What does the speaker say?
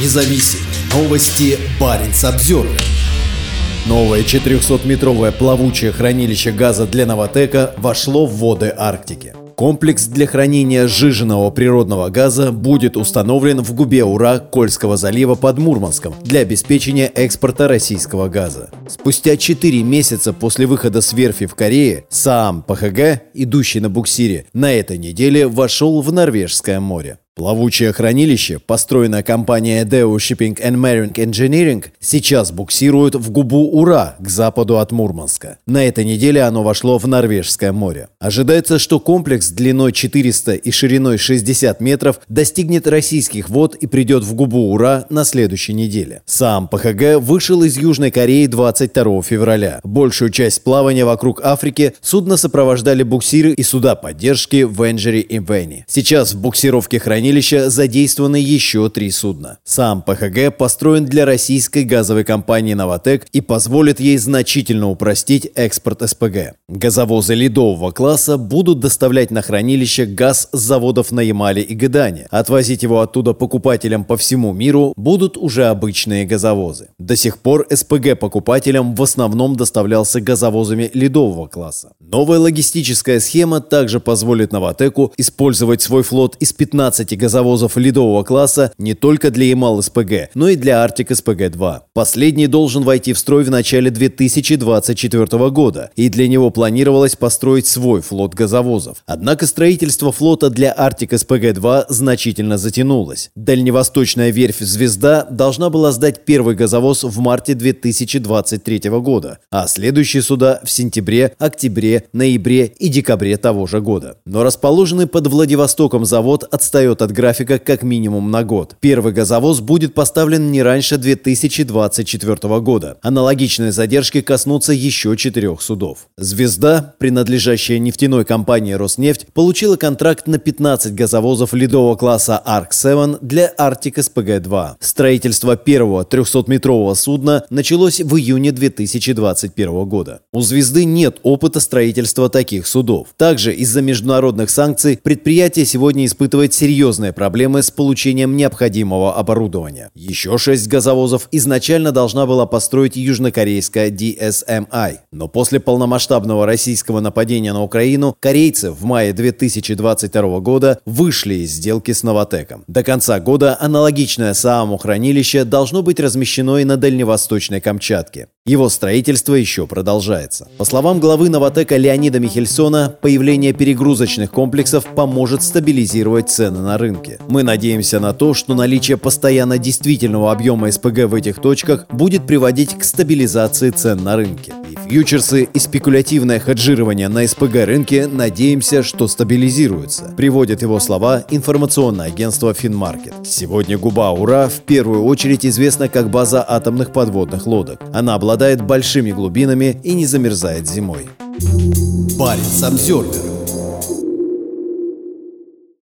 независим. Новости Баренц Обзервер. Новое 400-метровое плавучее хранилище газа для Новотека вошло в воды Арктики. Комплекс для хранения сжиженного природного газа будет установлен в губе Ура Кольского залива под Мурманском для обеспечения экспорта российского газа. Спустя 4 месяца после выхода с верфи в Корее, СААМ ПХГ, идущий на буксире, на этой неделе вошел в Норвежское море. Плавучее хранилище, построенное компанией Deo Shipping and Marine Engineering, сейчас буксирует в губу Ура к западу от Мурманска. На этой неделе оно вошло в Норвежское море. Ожидается, что комплекс длиной 400 и шириной 60 метров достигнет российских вод и придет в губу Ура на следующей неделе. Сам ПХГ вышел из Южной Кореи 22 февраля. Большую часть плавания вокруг Африки судно сопровождали буксиры и суда поддержки в Энджери и Венни. Сейчас в буксировке хранилища хранилища задействованы еще три судна. Сам ПХГ построен для российской газовой компании «Новотек» и позволит ей значительно упростить экспорт СПГ. Газовозы ледового класса будут доставлять на хранилище газ с заводов на Ямале и Гедане. Отвозить его оттуда покупателям по всему миру будут уже обычные газовозы. До сих пор СПГ покупателям в основном доставлялся газовозами ледового класса. Новая логистическая схема также позволит «Новотеку» использовать свой флот из 15 газовозов ледового класса не только для Ямал-СПГ, но и для Арктик-СПГ-2. Последний должен войти в строй в начале 2024 года, и для него планировалось построить свой флот газовозов. Однако строительство флота для Арктик-СПГ-2 значительно затянулось. Дальневосточная верфь «Звезда» должна была сдать первый газовоз в марте 2023 года, а следующие суда в сентябре, октябре, ноябре и декабре того же года. Но расположенный под Владивостоком завод отстает от графика как минимум на год. Первый газовоз будет поставлен не раньше 2024 года. Аналогичные задержки коснутся еще четырех судов. «Звезда», принадлежащая нефтяной компании «Роснефть», получила контракт на 15 газовозов ледового класса «Арк-7» для «Арктик СПГ-2». Строительство первого 300-метрового судна началось в июне 2021 года. У «Звезды» нет опыта строительства таких судов. Также из-за международных санкций предприятие сегодня испытывает серьезные серьезные проблемы с получением необходимого оборудования. Еще шесть газовозов изначально должна была построить южнокорейская DSMI. Но после полномасштабного российского нападения на Украину корейцы в мае 2022 года вышли из сделки с Новотеком. До конца года аналогичное СААМу хранилище должно быть размещено и на Дальневосточной Камчатке. Его строительство еще продолжается. По словам главы Новотека Леонида Михельсона, появление перегрузочных комплексов поможет стабилизировать цены на рынке. Мы надеемся на то, что наличие постоянно действительного объема СПГ в этих точках будет приводить к стабилизации цен на рынке. Фьючерсы и спекулятивное хеджирование на СПГ рынке надеемся, что стабилизируются, приводит его слова информационное агентство Финмаркет. Сегодня губа Ура в первую очередь известна как база атомных подводных лодок. Она обладает большими глубинами и не замерзает зимой. Парень Самсервер